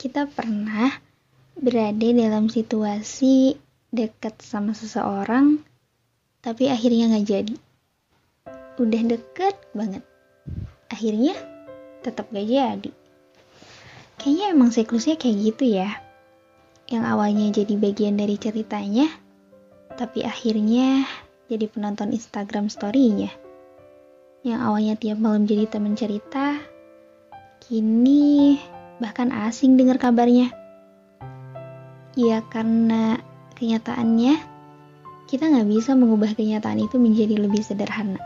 kita pernah berada dalam situasi dekat sama seseorang, tapi akhirnya nggak jadi. Udah deket banget, akhirnya tetap gak jadi. Kayaknya emang siklusnya kayak gitu ya. Yang awalnya jadi bagian dari ceritanya, tapi akhirnya jadi penonton Instagram story-nya. Yang awalnya tiap malam jadi teman cerita, kini bahkan asing dengar kabarnya. Ya karena kenyataannya kita nggak bisa mengubah kenyataan itu menjadi lebih sederhana.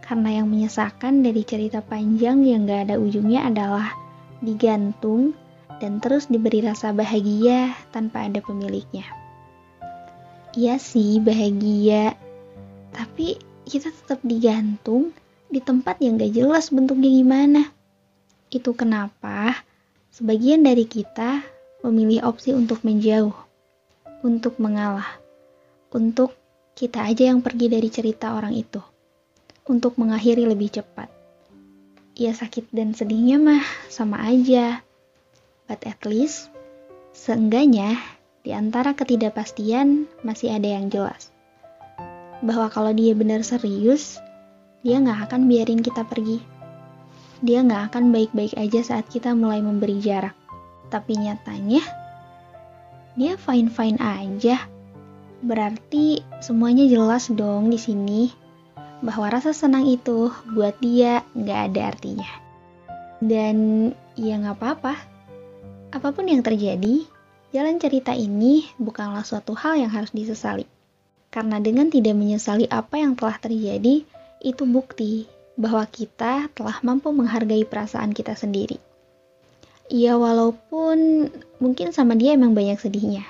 Karena yang menyesakan dari cerita panjang yang gak ada ujungnya adalah digantung dan terus diberi rasa bahagia tanpa ada pemiliknya. Iya sih bahagia, tapi kita tetap digantung di tempat yang gak jelas bentuknya gimana. Itu kenapa sebagian dari kita memilih opsi untuk menjauh, untuk mengalah, untuk kita aja yang pergi dari cerita orang itu, untuk mengakhiri lebih cepat. Ya sakit dan sedihnya mah sama aja, but at least seenggaknya di antara ketidakpastian masih ada yang jelas. Bahwa kalau dia benar serius, dia nggak akan biarin kita pergi dia nggak akan baik-baik aja saat kita mulai memberi jarak. Tapi nyatanya, dia fine-fine aja. Berarti semuanya jelas dong di sini bahwa rasa senang itu buat dia nggak ada artinya. Dan ya nggak apa-apa. Apa pun yang terjadi, jalan cerita ini bukanlah suatu hal yang harus disesali. Karena dengan tidak menyesali apa yang telah terjadi, itu bukti bahwa kita telah mampu menghargai perasaan kita sendiri. Ya walaupun mungkin sama dia emang banyak sedihnya.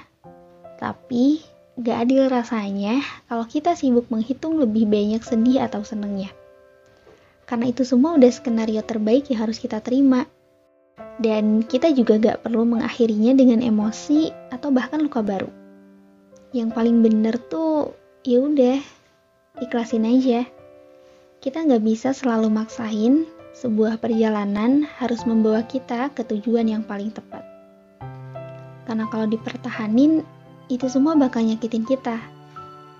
Tapi gak adil rasanya kalau kita sibuk menghitung lebih banyak sedih atau senengnya. Karena itu semua udah skenario terbaik yang harus kita terima. Dan kita juga gak perlu mengakhirinya dengan emosi atau bahkan luka baru. Yang paling bener tuh ya udah ikhlasin aja kita nggak bisa selalu maksain sebuah perjalanan harus membawa kita ke tujuan yang paling tepat. Karena kalau dipertahanin, itu semua bakal nyakitin kita.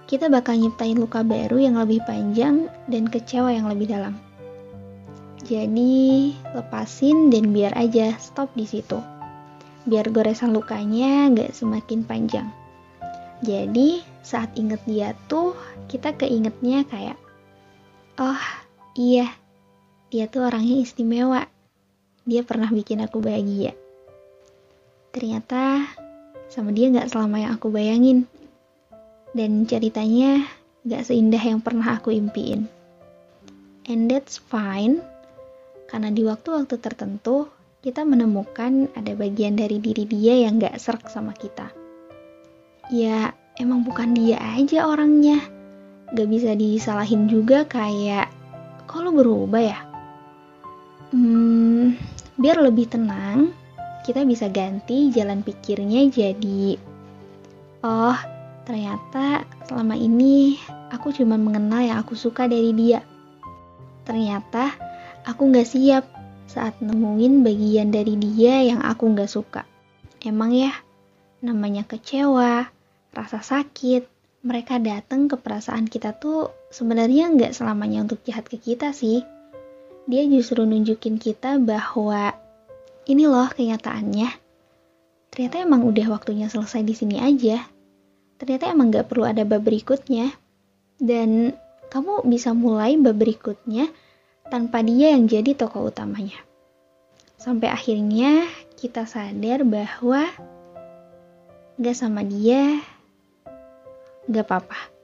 Kita bakal nyiptain luka baru yang lebih panjang dan kecewa yang lebih dalam. Jadi, lepasin dan biar aja stop di situ. Biar goresan lukanya nggak semakin panjang. Jadi, saat inget dia tuh, kita keingetnya kayak, Oh, iya. Dia tuh orangnya istimewa. Dia pernah bikin aku bahagia. Ternyata sama dia gak selama yang aku bayangin. Dan ceritanya gak seindah yang pernah aku impiin. And that's fine, karena di waktu-waktu tertentu kita menemukan ada bagian dari diri dia yang gak serak sama kita. Ya, emang bukan dia aja orangnya gak bisa disalahin juga kayak kok lo berubah ya? Hmm, biar lebih tenang kita bisa ganti jalan pikirnya jadi oh ternyata selama ini aku cuma mengenal yang aku suka dari dia. Ternyata aku gak siap saat nemuin bagian dari dia yang aku gak suka. Emang ya namanya kecewa rasa sakit mereka datang ke perasaan kita tuh sebenarnya nggak selamanya untuk jahat ke kita sih. Dia justru nunjukin kita bahwa ini loh kenyataannya. Ternyata emang udah waktunya selesai di sini aja. Ternyata emang nggak perlu ada bab berikutnya. Dan kamu bisa mulai bab berikutnya tanpa dia yang jadi tokoh utamanya. Sampai akhirnya kita sadar bahwa gak sama dia gak apa-apa.